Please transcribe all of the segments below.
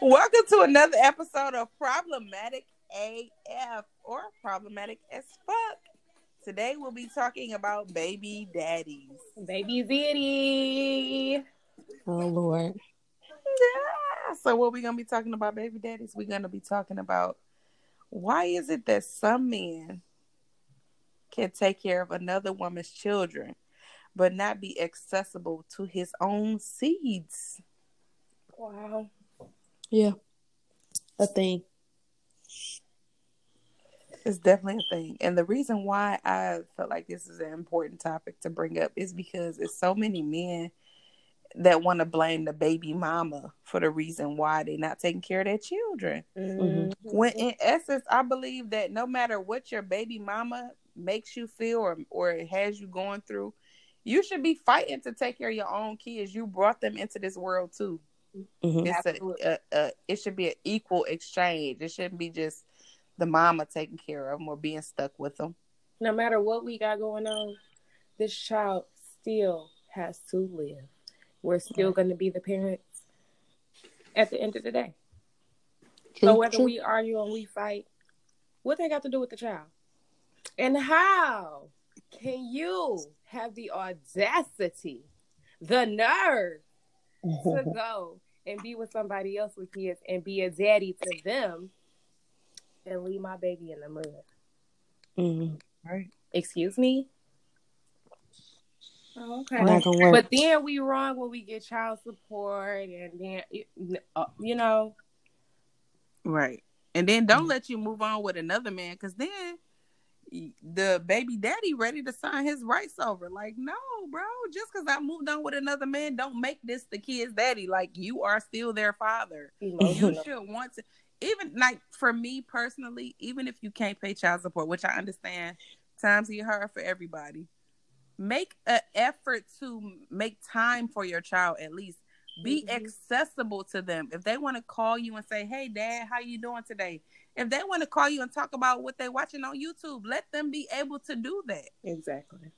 Welcome to another episode of Problematic AF or Problematic as Fuck. Today we'll be talking about baby daddies. Baby Zitty. Oh Lord. Yeah. So what we gonna be talking about, baby daddies? We're gonna be talking about why is it that some men can take care of another woman's children, but not be accessible to his own seeds? Wow. Yeah. A thing. It's definitely a thing. And the reason why I felt like this is an important topic to bring up is because it's so many men that want to blame the baby mama for the reason why they're not taking care of their children. Mhm. When in essence, I believe that no matter what your baby mama makes you feel or or has you going through, you should be fighting to take care of your own kids. You brought them into this world too. Mhm. It's a, a, a it should be an equal exchange. It shouldn't be just the mama taking care of them or being stuck with them. No matter what we got going on, this child still has to live. We're still going to be the parents at the end of the day. So True, whether true. we argue and we fight, what they got to do with the child? And how can you have the audacity, the nerve to go and be with somebody else with kids and be a daddy to them and leave my baby in the mud? Mhm. Right. Excuse me? Oh, okay. Not gonna work. But then we wrong when we get child support and then, uh, you know, Right. And then don't Mm. let you move on with another man because then y- the baby daddy ready to sign his rights over. Like, no, bro, just because I moved on with another man, don't make this the kid's daddy. Like, you are still their father. You should want to, even like for me personally, even if you can't pay child support, which I understand times get hard for everybody, make an effort to make time for your child at least be Mhm. accessible to them if they want to call you and say hey dad how you doing today if they want to call you and talk about what they're watching on youtube let them be able to do that. Exactly.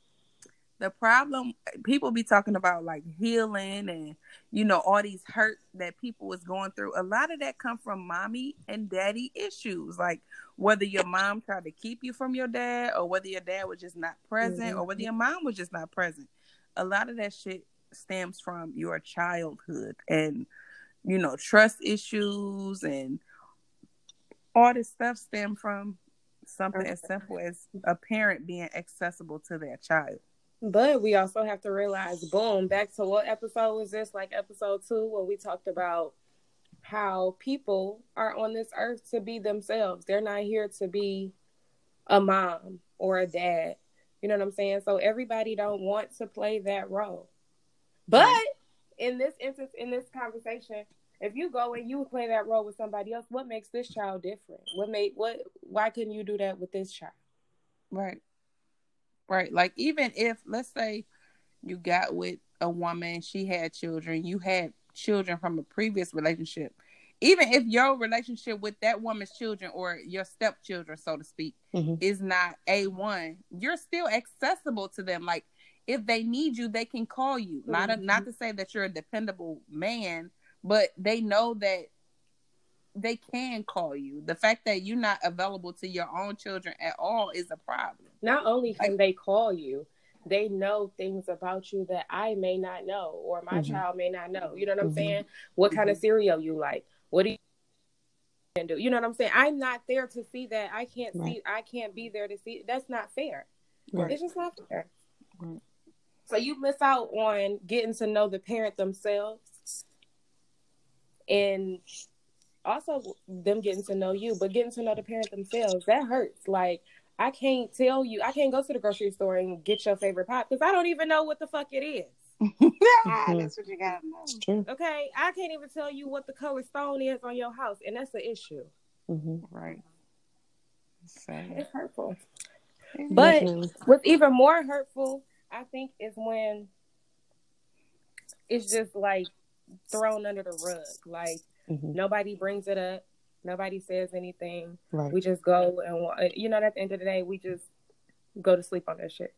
the problem people be talking about like healing and you know all these hurt that people was going through. A lot of that come from mommy and daddy issues like whether your mom tried to keep you from your dad or whether your dad was just not present or mm-hmm. whether your mom was just not present. A lot of that shit stems from your childhood and you know trust issues and all this stuff stem from something as simple as a parent being accessible to their child But we also have to realize, boom, back to what episode was this? Like episode two, where we talked about how people are on this earth to be themselves. They're not here to be a mom or a dad. You know what I'm saying? So everybody don't want to play that role. But in this instance, in this conversation, if you go and you play that role with somebody else, what makes this child different? What made what? Why couldn't you do that with this child? Right. Right. Like even if let's say you got with a woman, she had children, you had children from a previous relationship. Even if your relationship with that woman's children or your stepchildren, so to speak, Mhm. is not a one, you're still accessible to them. Like if they need you, they can call you. Not a, not to say that you're a dependable man, but they know that they can call you. The fact that you're not available to your own children at all is a problem. not only can Like- they call you, they know things about you that I may not know or my Mhm. child may not know. You know what I'm Mhm. saying? What kind of cereal you like? What do you can do? You know what I'm saying? I'm not there to see that. I can't see. I can't be there to see. That's not fair. Right. It's just not fair. Right. So you miss out on getting to know the parent themselves, and also them getting to know you, but getting to know the parent themselves that hurts. Like I can't tell you, I can't go to the grocery store and get your favorite pop because I don't even know what the fuck it is. That's what you gotta know. True. Okay, I can't even tell you what the color stone is on your house, and that's the issue. hmm Right. So, It's hurtful. But Definitely. what's even more hurtful, I think, is when it's just like thrown under the rug. Like Mhm. nobody brings it up, nobody says anything. Right. We just go and you know, at the end of the day, we just go to sleep on that shit.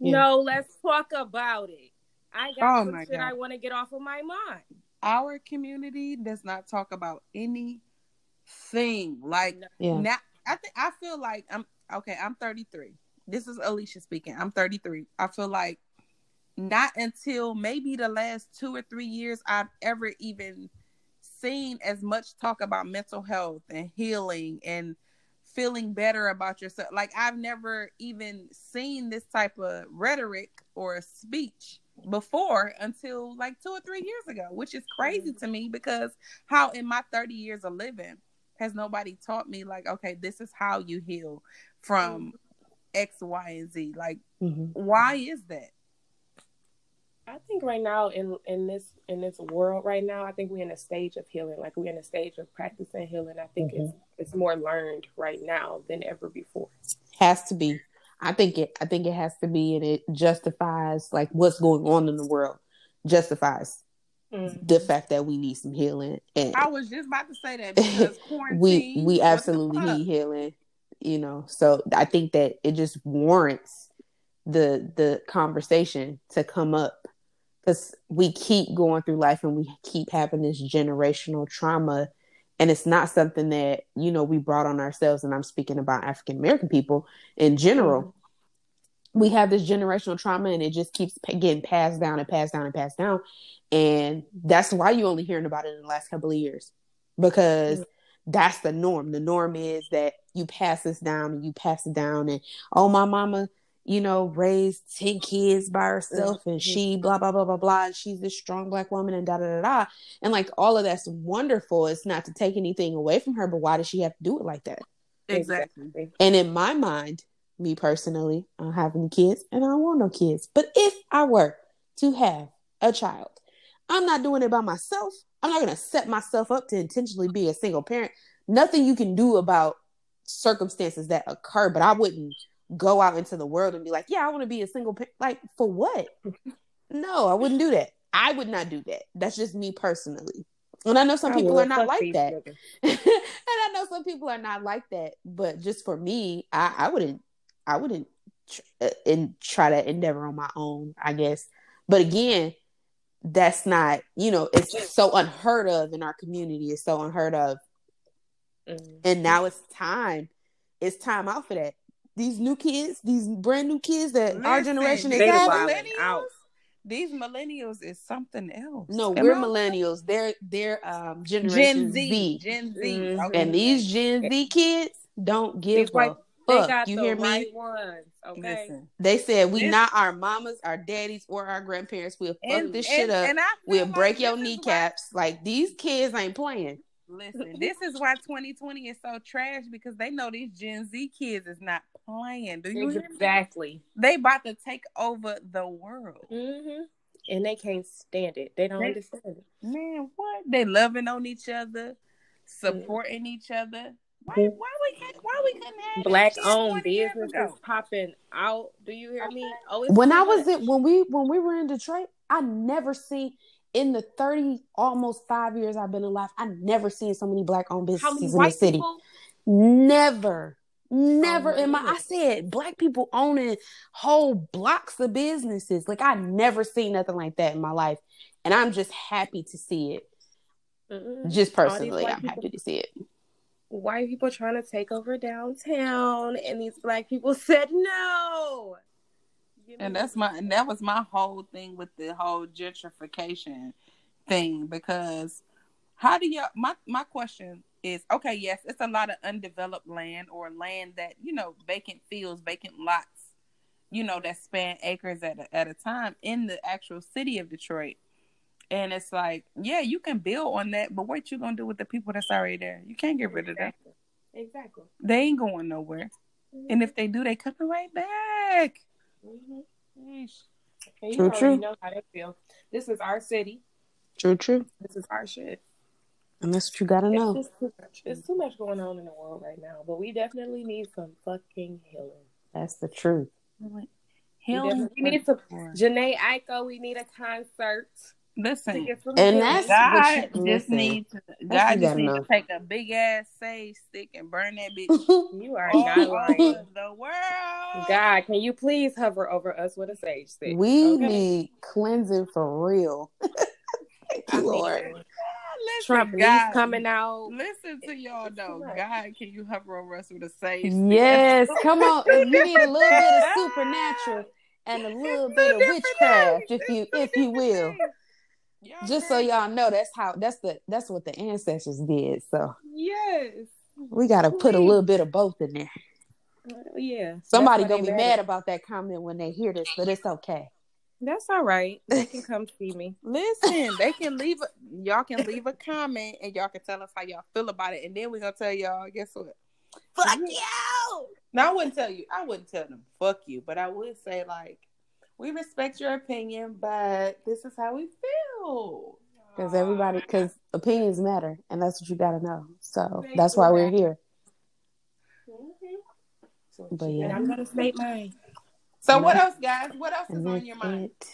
Yeah. No, let's talk about it. I got Oh some my shit God. I want to get off of my mind. Our community does not talk about anything. Like Yeah. now, I think I feel like I'm okay. I'm 33. This is Alicia speaking. I'm 33. I feel like not until maybe the last two or three years I've ever even seen as much talk about mental health and healing and feeling better about yourself. Like I've never even seen this type of rhetoric or speech before until like two or three years ago, which is crazy to me because how in my 30 years of living has nobody taught me like, okay, this is how you heal from X, Y, and Z. Like, hmm why is that? I think right now in in this in this world right now, I think we're in a stage of healing. Like we're in a stage of practicing healing. I think it's mm-hmm. it's more learned right now than ever before. Has to be. I think it. I think it has to be, and it justifies like what's going on in the world. Justifies mm-hmm. the fact that we need some healing, and I was just about to say that because we we absolutely need healing. You know, so I think that it just warrants the the conversation to come up because we keep going through life and we keep having this generational trauma. And it's not something that you know we brought on ourselves and i'm speaking about african american people in general. We have this generational trauma and it just keeps getting passed down and passed down and passed down. And that's why you're only hearing about it in the last couple of years because that's the norm. The norm is that you pass this down and you pass it down and oh my mama you know raised 10 kids by herself and mm-hmm. she blah blah blah blah blah and she's this strong black woman and da da da da and like all of that's wonderful it's not to take anything away from her but why does she have to do it like that Exactly. and in my mind, me personally, I don't have any kids and I don't want no kids. But if I were to have a child, I'm not doing it by myself. I'm not going to set myself up to intentionally be a single parent. Nothing you can do about circumstances that occur, but I wouldn't go out into the world and be like, yeah, I want to be a single parent. Like, for what? no, I wouldn't do that. I would not do that. That's just me personally. And I know some I people are not like that and I know some people are not like that, but just for me, I, I wouldn't, I wouldn't tr- uh, and try to endeavor on my own, I guess. But again, that's not, you know, it's so unheard of in our community. It's so unheard of, Mm. and now it's time. It's time out for that. These new kids, these brand new kids that our generation is they these having. millennials, out. These millennials is something else. No, Am we're I- millennials. They're they're um generation Gen Z. Z. Gen Z. Mhm. Okay. And these Gen Z kids don't give These white- a They fuck. got You the hear me? right ones. Okay. Listen. They said we This- not our mamas, our daddies, or our grandparents. We'll fuck And, this and- shit up. and we'll like break your this is kneecaps. Like these kids ain't playing. Listen, this is why 2020 is so trash because they know these Gen Z kids is not playing. Do you hear me? Exactly. They about to take over the world. hmm And they can't stand it. They don't They- understand it. Man, what? They loving on each other, supporting each other. Why, why we can't? Why we couldn't have black owned businesses popping out. Do you hear me? Oh, When I was much. in, when we when we were in Detroit, I never see in the thirty almost five years I've been alive. I never seen so many black owned how many businesses in the city. people? Never. Never Oh, in my I said black people owning whole blocks of businesses. Like I never seen nothing like that in my life. And I'm just happy to see it. Mm-mm. Just personally, I'm people- happy to see it. White people trying to take over downtown, and these black people said no. And that's my and that was my whole thing with the whole gentrification thing because how do y'all my my question is okay yes it's a lot of undeveloped land or land that you know vacant fields vacant lots you know that span acres at a, at a time in the actual city of Detroit and it's like yeah you can build on that but what you gonna do with the people that's already there you can't get rid of that Exactly. Exactly. they ain't going nowhere and if they do they coming right back Mhm. Yeesh. And you True, true. know how they feel. This is our city. True, true. This is our shit. And that's what you gotta know. It's just too much. It's too much going on in the world right now. But we definitely need some fucking healing. That's the truth. Like, We, Healing we need some for- Jhené Aiko. We need a concert. Listen, and that's God what you, just listen, needs to, God just gotta know. to take a big ass sage stick and burn that bitch You are all not over lying. the world. God, can you please hover over us with a sage stick? we okay? need cleansing for real. Thank I you, mean, Lord. Listen, Trump God, coming out. Listen to y'all though. God, can you hover over us with a sage? Yes, come on. You need a little bit of supernatural and a little It's bit of witchcraft, things. if you It's if you will. Just so y'all know, that's how that's the that's what the ancestors did. So Yes. we got to put a little bit of both in there. Well, yeah. Somebody gonna be mad mad about that comment when they hear this, but it's okay. That's all right. They can come see me. Listen, they can leave a, y'all can leave a comment and y'all can tell us how y'all feel about it, and then we're gonna tell y'all, guess what? Fuck you. No, I wouldn't tell you. I wouldn't tell them fuck you, but I would say like, we respect your opinion, but this is how we feel. Because everybody, because opinions matter, and that's what you got to know. So They that's why we're matter. here. So, But and yeah. I'm gonna state mine. So And what else, guys? What else is on your mind? it.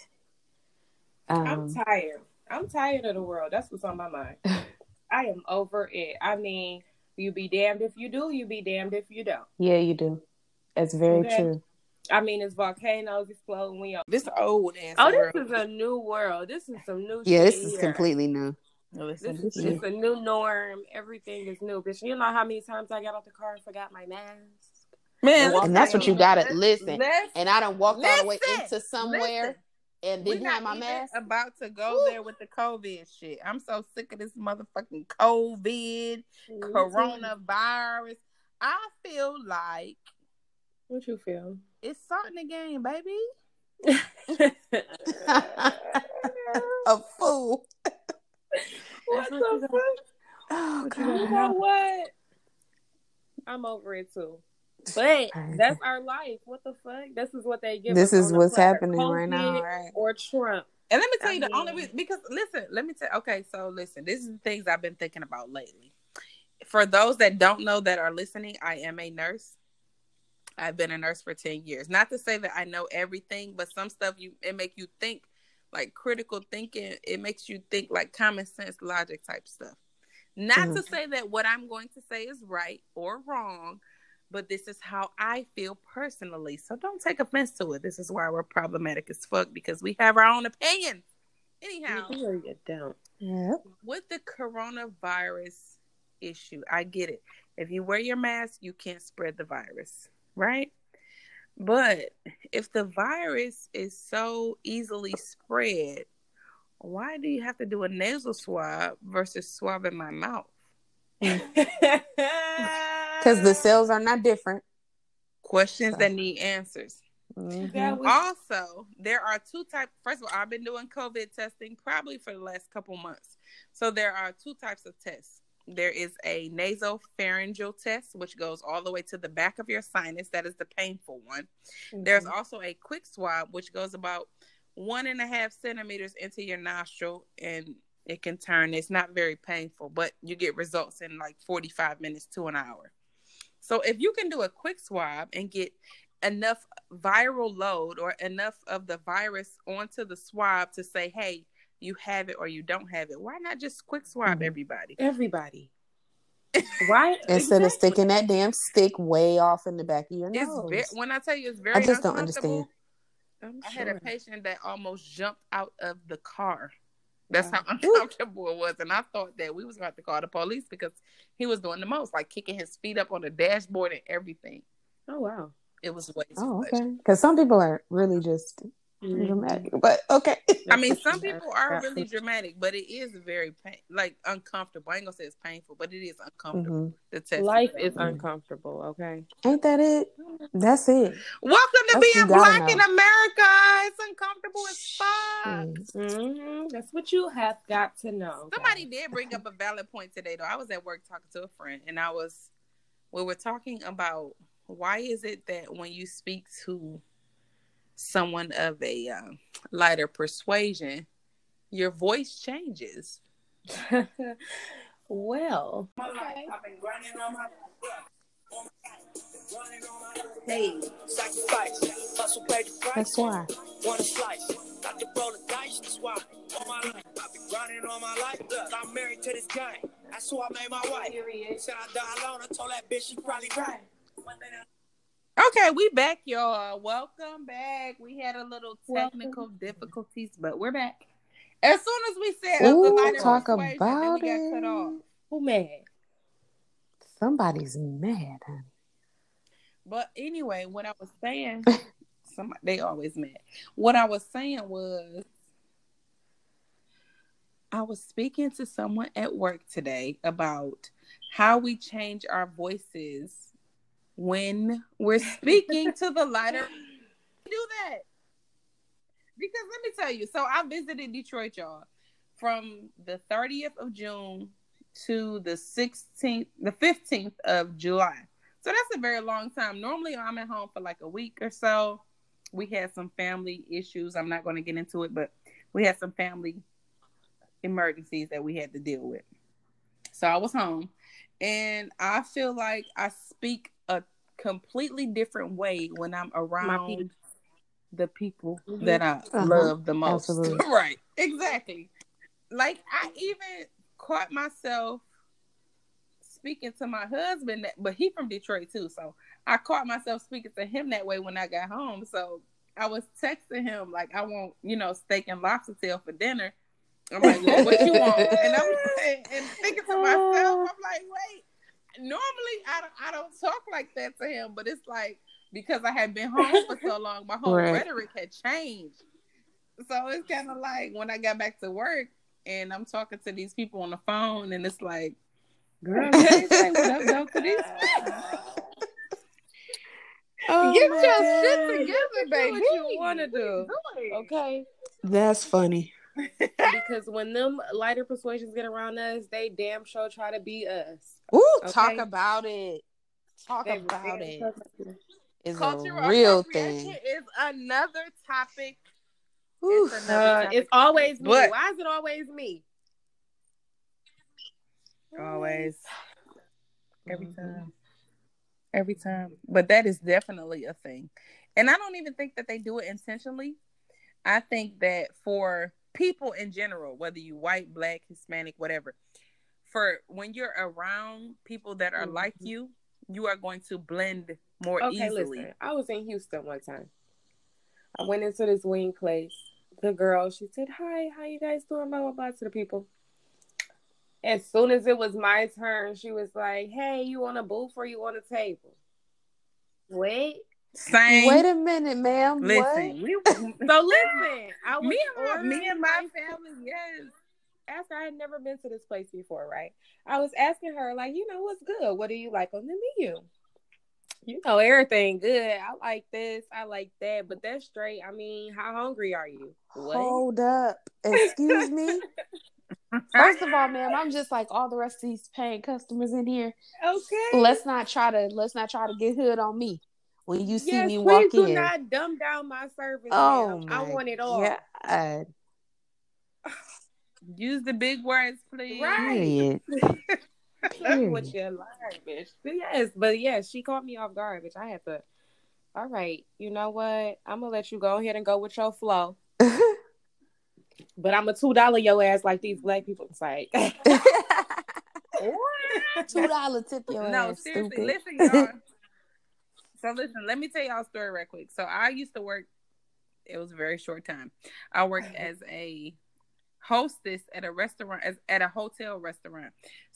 I'm Um, tired. I'm tired of the world. That's what's on my mind. I am over it. I mean, you be damned if you do, you be damned if you don't. yeah, you do. That's very Okay. true. I mean, it's volcanoes exploding. We all. This old ass. Oh, world. this is a new world. This is some new Yeah, this is here. completely new. Listen, This is this Yeah. just a new norm. Everything is new. Bitch, you know how many times I got out the car and forgot my mask? Man, And And that's what you gotta listen. Let's- And I done walked all the way into somewhere listen. and we didn't not have my even mask. about to go Woo. there with the COVID shit. I'm so sick of this motherfucking COVID, mm-hmm. coronavirus. I feel like What you feel? it's something again, baby. A fool. what what the fuck? Oh God. You know god. what? I'm over it too. But that's our life. What the fuck? This is what they give This us is what's platter. happening right now, COVID right? Or Trump. And let me tell you I the only reason because listen, let me tell okay, so listen, this is the things I've been thinking about lately. For those that don't know that are listening, I am a nurse. I've been a nurse for 10 years. Not to say that I know everything, but some stuff you it make you think like critical thinking, it makes you think like common sense logic type stuff. Not to mm-hmm. say that what I'm going to say is right or wrong, but this is how I feel personally. So don't take offense to it. This is why we're problematic as fuck because we have our own opinions. Anyhow, Here you don't. Yep. with the coronavirus issue, I get it. If you wear your mask, you can't spread the virus, right? But if the virus is so easily spread, why do you have to do a nasal swab versus swabbing my mouth? Because the cells are not different. Questions that need answers. Mhm. Was- Also, there are two types. First of all, I've been doing COVID testing probably for the last couple months. So there are two types of tests. There is a nasopharyngeal test, which goes all the way to the back of your sinus. That is the painful one. There's Mhm. also a quick swab, which goes about one and a half centimeters into your nostril, and it can turn. It's not very painful, but you get results in like 45 minutes to an hour. So if you can do a quick swab and get enough viral load or enough of the virus onto the swab to say, hey, you have it or you don't have it, why not just quick swab Mhm. everybody? Everybody. Why? Instead of sticking that damn stick way off in the back of your It's nose. very, when I tell you it's very I just don't uncomfortable, understand. I'm I had a patient that almost jumped out of the car. That's how uncomfortable it was, and I thought that we was going to call the police because he was doing the most, like kicking his feet up on the dashboard and everything. Oh wow. It was way too Oh, much. okay. Because some people are really just Mm-hmm. dramatic. But okay. I mean, some people are really dramatic, but it is very pain, like uncomfortable. I ain't gonna say it's painful, but it is uncomfortable. Mhm. The test Life is Mhm. uncomfortable. Okay. Ain't that it? That's it. Welcome to That's being black in America. It's uncomfortable as fuck. Shit. hmm That's what you have got to know. Somebody guys. did bring up a valid point today, though. I was at work talking to a friend, and I was we were talking about why is it that when you speak to someone of a um, lighter persuasion, your voice changes. well, Hey. Sacrifice, hustle, pay the price. That's why. Wanna slice, got to roll the dice, that's why. All my life, I've been grinding all my life. Look, I'm married to this game. That's who I made my wife. Said I die alone, I told that bitch she probably right. One day I- Okay, we back, y'all. Welcome back. We had a little technical difficulties, but we're back. As soon as we said Ooh, the talk persuasion, then about we got cut it. off. Who mad? Somebody's mad, honey. But anyway, what I was saying, somebody they always mad. What I was saying was, I was speaking to someone at work today about how we change our voices when we're speaking to the lighter. Do that because let me tell you. So I visited Detroit, y'all, from the 30th of June to the 16th, the 15th of July. So that's a very long time. Normally, I'm at home for like a week or so. We had some family issues. I'm not going to get into it, but we had some family emergencies that we had to deal with. So I was home, and I feel like I speak completely different way when I'm around people. the people Mhm. that I Uh-huh. love the most. Absolutely. right. Exactly. Like I even caught myself speaking to my husband, that, but he from Detroit too. So I caught myself speaking to him that way when I got home. So I was texting him like, "I want you know steak and lobster tail for dinner." I'm like, well, "What you want?" And I'm and, and thinking to myself, I'm like, "Wait." Normally, I don't, I don't talk like that to him, but it's like because I had been home for so long, my whole Right. rhetoric had changed. So it's kind of like when I got back to work and I'm talking to these people on the phone, and it's like, girl, hey, say what up, though, to these Oh Get your God. shit together, Do baby. what you wanna do. Okay. That's funny. because when them lighter persuasions get around us, they damn sure try to be us. Ooh, Okay. talk about it. Talk They about damn it. sure try to. It's Cultural a real appropriation thing. is another topic. Ooh. It's another Uh, topic. it's always me. But- Why is it always me? Always. Every Mhm. time. Every time. But that is definitely a thing. And I don't even think that they do it intentionally. I think that for people in general, whether you white, black, Hispanic, whatever, for when you're around people that are Mhm. like you, you are going to blend more Okay, easily. listen. I was in Houston one time. I went into this wing place. The girl, she said, "Hi, how you guys doing?" Blah blah blah to the people. As soon as it was my turn, she was like, "Hey, you on a booth or you on a table?" Wait. Same. Wait a minute, ma'am. Listen, we, So listen, I was me and my, me and my family, yes. After I had never been to this place before, right? I was asking her, like, you know, what's good? What do you like on the menu? You know, everything good. I like this, I like that, but that's straight. I mean, how hungry are you? What? Hold up. Excuse me. First of all, ma'am, I'm just like all the rest of these paying customers in here. Okay. Let's not try to let's not try to get hood on me when you see yes, me please walk do not dumb down my service. oh I want it all. God. Use the big words, please. Right. Period. That's what Period. you learn, bitch. But yes, but yes, she caught me off guard, bitch. I had to. All right, you know what? I'm gonna let you go ahead and go with your flow. But I'm a two dollar your ass like these black people. It's like Two dollar tip your No, ass, seriously, stupid. listen, y'all. so listen, let me tell y'all a story real quick. So I used to work. It was a very short time. I worked uh-huh. as a hostess at a restaurant, as at a hotel restaurant.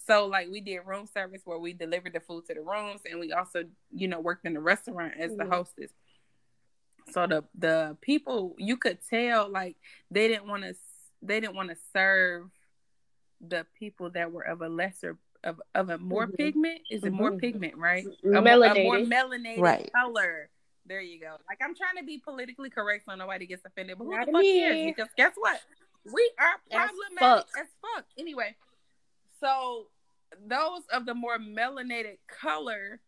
So like we did room service where we delivered the food to the rooms, and we also, you know, worked in the restaurant as the Mhm. hostess. So the the people you could tell like they didn't want to they didn't want to serve the people that were of a lesser of of a more Mhm. pigment is it more Mhm. pigment right a, a more Melanated. melanated Right. color there you go like i'm trying to be politically correct so nobody gets offended but who Not the fuck me. cares because guess what we are As problematic fuck. as fuck anyway so those of the more melanated color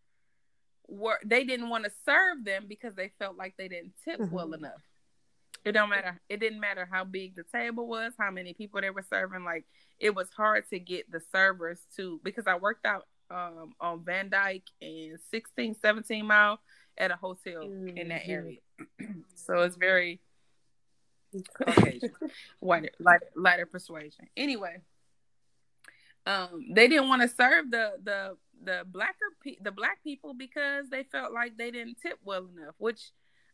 were they didn't want to serve them because they felt like they didn't tip well Mhm. enough it don't matter it didn't matter how big the table was how many people they were serving like it was hard to get the servers to because i worked out um, on Van Dyke and 16, 17 mile at a hotel mm-hmm. in that mm-hmm. area. so it's very Caucasian, whiter, lighter, lighter persuasion. Anyway, um, they didn't want to serve the the the blacker pe- the black people because they felt like they didn't tip well enough. Which,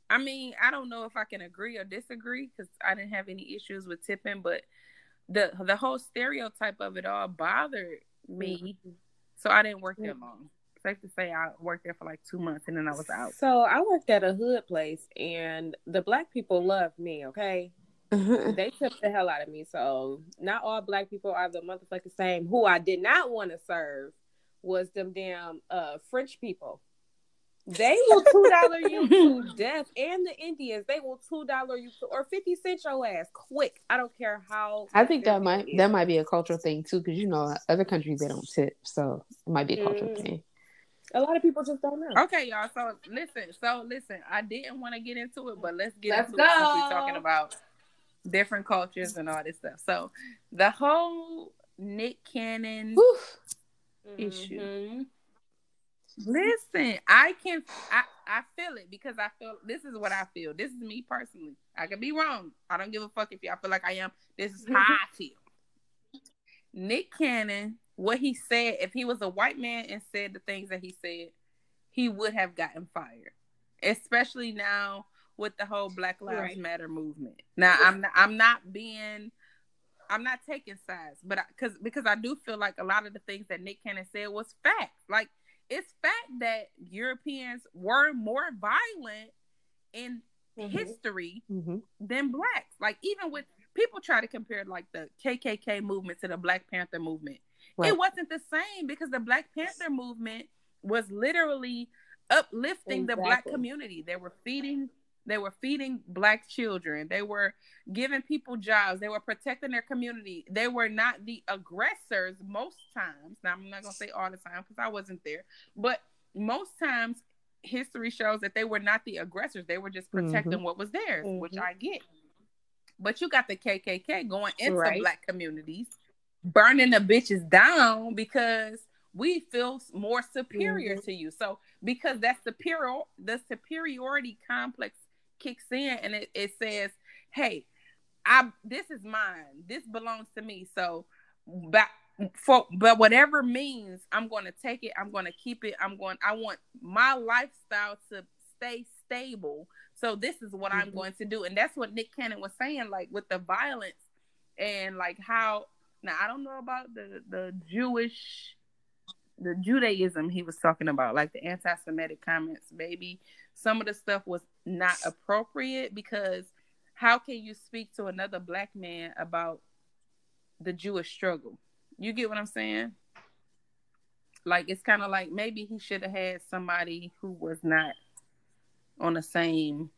I mean, I don't know if I can agree or disagree because I didn't have any issues with tipping, but the the whole stereotype of it all bothered me, mm-hmm. so I didn't work that long. Safe to say, I worked there for like two months and then I was out. So I worked at a hood place, and the black people loved me. Okay, mm-hmm. they took the hell out of me. So not all black people are the motherfucking same. Who I did not want to serve was them damn uh French people. They will two dollar you to death, and the Indians they will two dollar you to, or fifty cent your ass quick. I don't care how. I think that might is. that might be a cultural thing too, because you know other countries they don't tip, so it might be a cultural mm. thing. A lot of people just don't know. Okay, y'all. So listen. So listen. I didn't want to get into it, but let's get let's into go. it since we're talking about different cultures and all this stuff. So the whole Nick Cannon Oof. issue. Mm-hmm. Listen, I can I, I feel it because I feel this is what I feel. This is me personally. I could be wrong. I don't give a fuck if y'all feel like I am. This is how I feel. Nick Cannon, what he said, if he was a white man and said the things that he said, he would have gotten fired. Especially now with the whole Black Lives right. Matter movement. Now I'm not, I'm not being I'm not taking sides, but because because I do feel like a lot of the things that Nick Cannon said was fact. Like it's fact that Europeans were more violent in mm-hmm. history mm-hmm. than blacks. Like even with people try to compare like the KKK movement to the Black Panther movement. Right. It wasn't the same because the Black Panther movement was literally uplifting exactly. the black community. They were feeding they were feeding black children. They were giving people jobs. They were protecting their community. They were not the aggressors most times. Now, I'm not going to say all the time because I wasn't there, but most times history shows that they were not the aggressors. They were just protecting mm-hmm. what was theirs, mm-hmm. which I get. But you got the KKK going into right. black communities, burning the bitches down because we feel more superior mm-hmm. to you. So because that superior the superiority complex kicks in and it, it says, Hey, I this is mine. This belongs to me. So but for but whatever means I'm going to take it. I'm going to keep it. I'm going I want my lifestyle to stay stable. So this is what mm-hmm. I'm going to do. And that's what Nick Cannon was saying like with the violence and like how now I don't know about the the Jewish the Judaism he was talking about, like the anti-Semitic comments, maybe some of the stuff was not appropriate because how can you speak to another black man about the Jewish struggle? You get what I'm saying? Like it's kind of like maybe he should have had somebody who was not on the same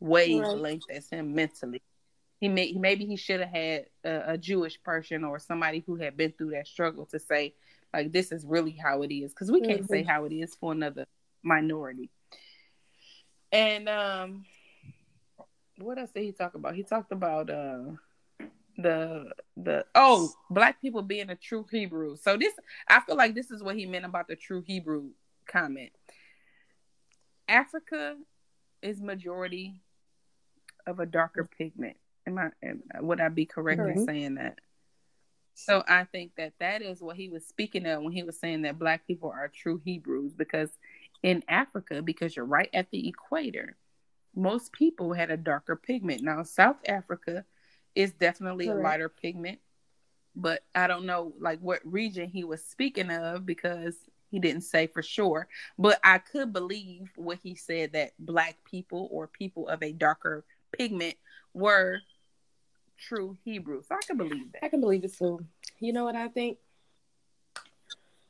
wavelength right. as him mentally. He may maybe he should have had a, a Jewish person or somebody who had been through that struggle to say, like this is really how it is. Because we can't mm-hmm. say how it is for another minority. And um what else did he talk about? He talked about uh the the oh black people being a true hebrew. So this i feel like this is what he meant about the true hebrew comment. Africa is majority of a darker pigment am i am, would i be correct in mm-hmm. saying that so I think that that is what he was speaking of when he was saying that black people are true Hebrews because in Africa, because you're right at the equator, most people had a darker pigment. Now South Africa is definitely Correct. a lighter pigment, but I don't know like what region he was speaking of because he didn't say for sure. But I could believe what he said that black people or people of a darker pigment were true Hebrew. So I can believe that. I can believe it too. You know what I think?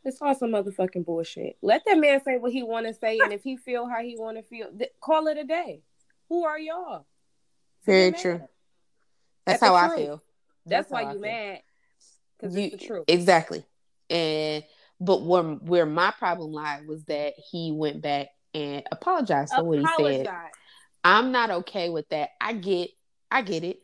It's all some motherfucking bullshit. Let that man say what he want to say, and if he feel how he want to feel, th- call it a day. Who are y'all? Very true. That's, That's how I feel. That's, That's why you mad because it's the truth. Exactly. And but where where my problem lied was that he went back and apologized for what he said. I'm not okay with that. I get I get it.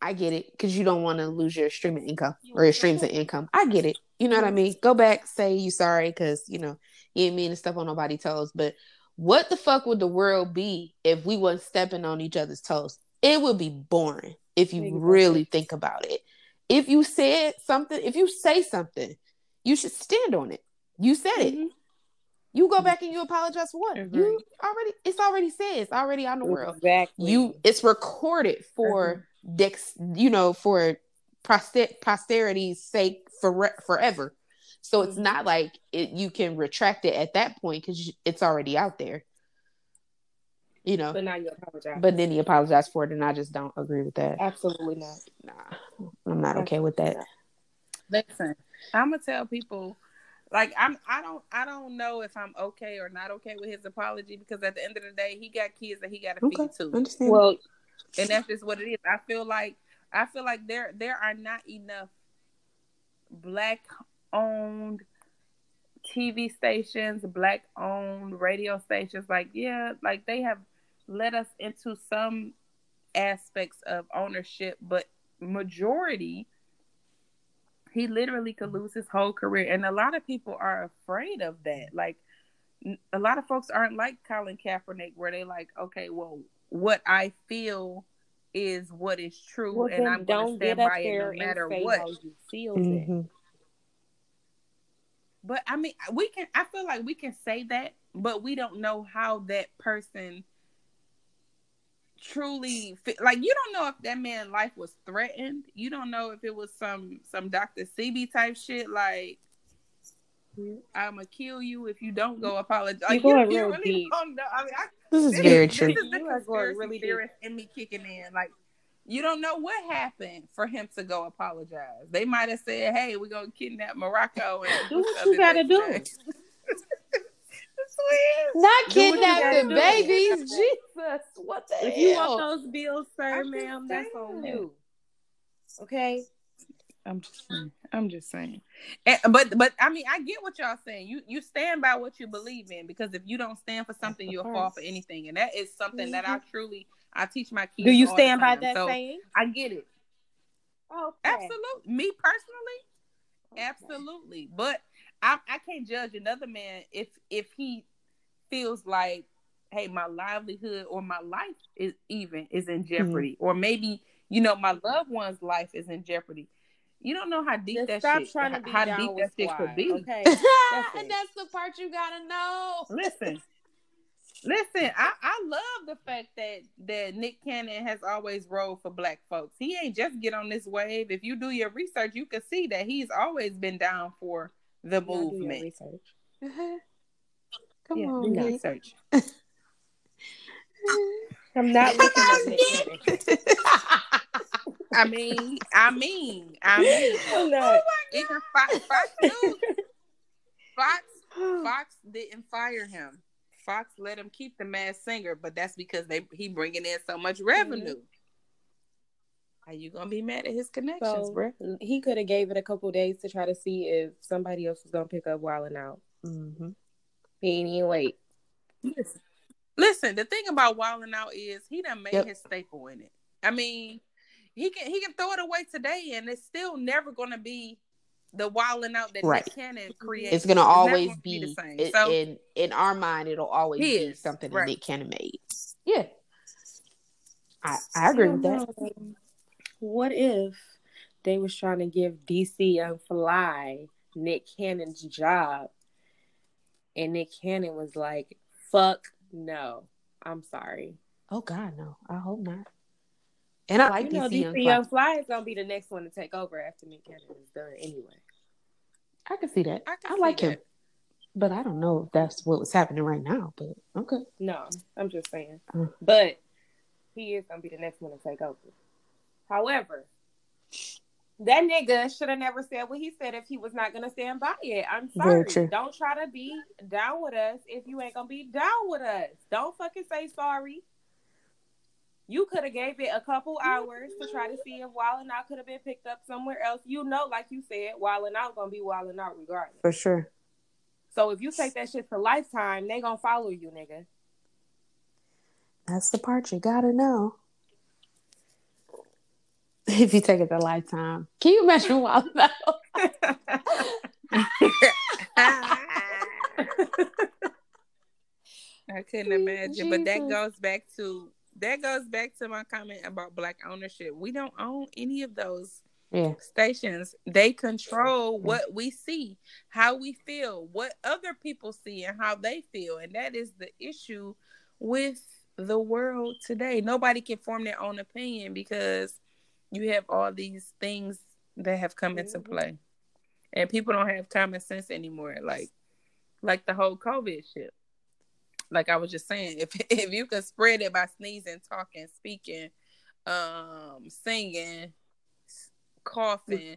I get it because you don't want to lose your streaming income or your streams of income. I get it. You know what I mean? Go back, say you sorry because you know you ain't mean to step on nobody's toes. But what the fuck would the world be if we wasn't stepping on each other's toes? It would be boring if you really think about it. If you said something, if you say something, you should stand on it. You said it. Mm-hmm. You go back and you apologize for what? Agreed. You already it's already said, it's already out in the world. Exactly. You it's recorded for dex you know, for poster- posterity's sake for forever. So it's Mhm. not like it, you can retract it at that point because it's already out there. You know, but now you apologize. but then he apologized for it, and I just don't agree with that. absolutely not. Nah, I'm not okay with that. Listen, I'm gonna tell people, like I'm, I don't, I don't know if I'm okay or not okay with his apology because at the end of the day, he got kids that he got to Okay, feed too, understand. Well, and that's just what it is. I feel like, I feel like there, there are not enough black owned TV stations, black owned radio stations. Like, yeah, like they have let us into some aspects of ownership, but majority, he literally could lose his whole career. And a lot of people are afraid of that. Like, a lot of folks aren't like Colin Kaepernick, where they like, okay, well, what I feel is what is true, well and I'm going to don't stand by it there no matter what. how you feel. it. Mhm. But I mean, we can. I feel like we can say that, but we don't know how that person truly like. You don't know if that man's life was threatened. You don't know if it was some some Dr. Sebi type shit. Like, I'm gonna kill you if you don't go apologize. Like, you, you really deep. don't know. I mean, I, This is this very this true. is the You are conspiracy really theorist in me kicking in. Like, you don't know what happened for him to go apologize. They might have said, "Hey, we're gonna kidnap Moroccan and Do what you gotta do. day." That's what it is. Not Do what you kidnap gotta the do. babies. Jesus, what the If you want those bills, sir, I'm ma'am, that's on you. Okay. I'm just saying. I'm just saying. And, but but I mean, I get what y'all saying. You you stand by what you believe in because if you don't stand for something, you'll fall for anything, and that is something that I mm-hmm. truly I teach my kids. Do you all the stand by that So, saying? I get it. Okay. Absolutely. Me personally, absolutely. But I I can't judge another man if if he feels like, hey, my livelihood or my life is even is in hmm. jeopardy, or maybe you know my loved one's life is in jeopardy. You don't know how deep Just that stop shit, trying to be how down deep that shit squad, could be. Okay. and that's the part you gotta know. Listen, listen. I I love the fact that that Nick Cannon has always rolled for black folks. He ain't just get on this wave. If you do your research, you can see that he's always been down for the Y'all do your movement. research. Come Yeah, on, do your research. I'm not looking at Nick I mean, I mean, I mean, I'm not. Oh even Fox, Fox News, Fox, Fox didn't fire him. Fox let him keep the Masked Singer, but that's because they he bringing in so much revenue. Are you gonna be mad at his connections, So bro? he could have gave it a couple days to try to see if somebody else was gonna pick up Wildin' Out. Mhm. He ain't even wait. Listen, listen. The thing about Wildin' Out is he done made Yep. his staple in it. I mean, he can he can throw it away today, and it's still never gonna be the Wildin' Out that Right. Nick Cannon created. It's gonna never always gonna be, the same. it- So in in our mind. It'll always be is, something right. that Nick Cannon made. Yeah, I I agree with that. What if they was trying to give DC Young Fly Nick Cannon's job, and Nick Cannon was like, "Fuck no, I'm sorry." Oh God, no! I hope not. And I like you know, DC DC Young Fly. Young Fly is gonna be the next one to take over after Nick Cannon is done anyway. I can see that. I I, see like him, but I don't know if that's what was happening right now. But okay. No, I'm just saying. Mm. But he is gonna be the next one to take over. However, that nigga should have never said what he said if he was not gonna stand by it. I'm sorry. Don't try to be down with us if you ain't gonna be down with us. Don't fucking say sorry. You could have gave it a couple hours to try to see if Wildin' Out could have been picked up somewhere else. You know, like you said, Wildin' Out gonna be Wildin' Out regardless. For sure. So if you take that shit to lifetime, they gonna follow you, nigga. That's the part you gotta know. if you take it to lifetime. Can you imagine Wild though? I couldn't imagine, but that goes back to that goes back to my comment about black ownership. We don't own any of those Yeah. stations. They control what we see, how we feel, what other people see, and how they feel, and that is the issue with the world today. Nobody can form their own opinion because you have all these things that have come into Mhm. play, and people don't have common sense anymore. Like, like the whole COVID shit like I was just saying, if if you can spread it by sneezing, talking, speaking, um, singing, coughing,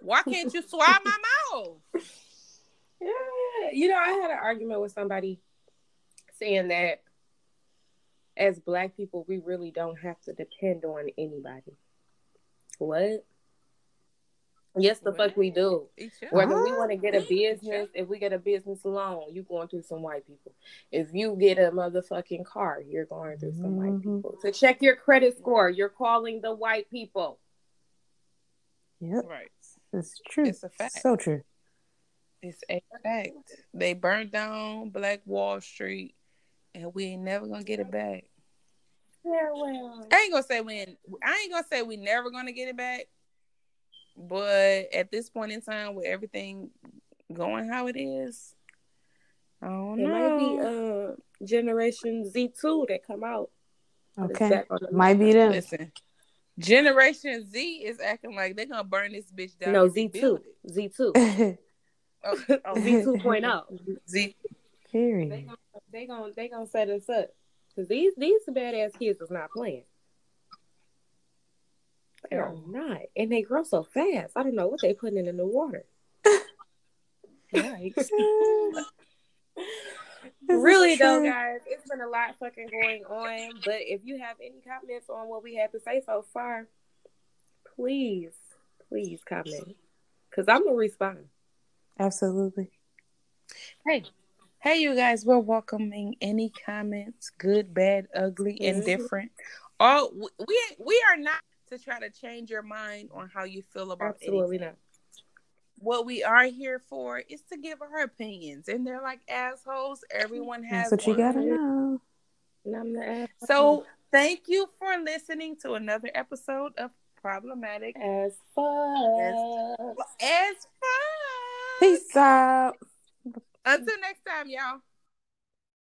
why can't you swab my mouth? Yeah, you know, I had an argument with somebody saying that as black people, we really don't have to depend on anybody. What? Yes, the fuck we do. Each other. Whether we want to get a business, if we get a business loan, you going through some white people. If you get a motherfucking car, you're going through some white Mhm. people. To check your credit score, you're calling the white people. Yep. Right. It's true. It's a fact. So true. It's a fact. They burned down Black Wall Street, and we ain't never gonna get it back. Yeah, well, I ain't gonna say when. I ain't gonna say we never gonna get it back. But at this point in time, with everything going how it is, I don't know. it know. might be uh Generation Z two that come out. Okay. back on the- Might be them. Listen, Generation Z is acting like they're gonna burn this bitch down. No Z two. Z two, Oh, oh Z two point oh. Z. They Period. gonna they gonna they gonna set us up because these these badass kids is not playing. They are not, and they grow so fast. I don't know what they putting in the water. Yikes. really though, guys, it's been a lot fucking going on. But if you have any comments on what we had to say so far, please, please comment because I'm gonna respond. Absolutely. Hey, hey, you guys! We're welcoming any comments, good, bad, ugly, Mhm. indifferent. All we we- we are not to try to change your mind on how you feel about Absolutely anything. not. What we are here for is to give our opinions, and they're like assholes. Everyone has That's what you gotta know. And I'm the ass. So, thank you for listening to another episode of Problematic as fuck. as fuck. Peace out. Until next time, y'all.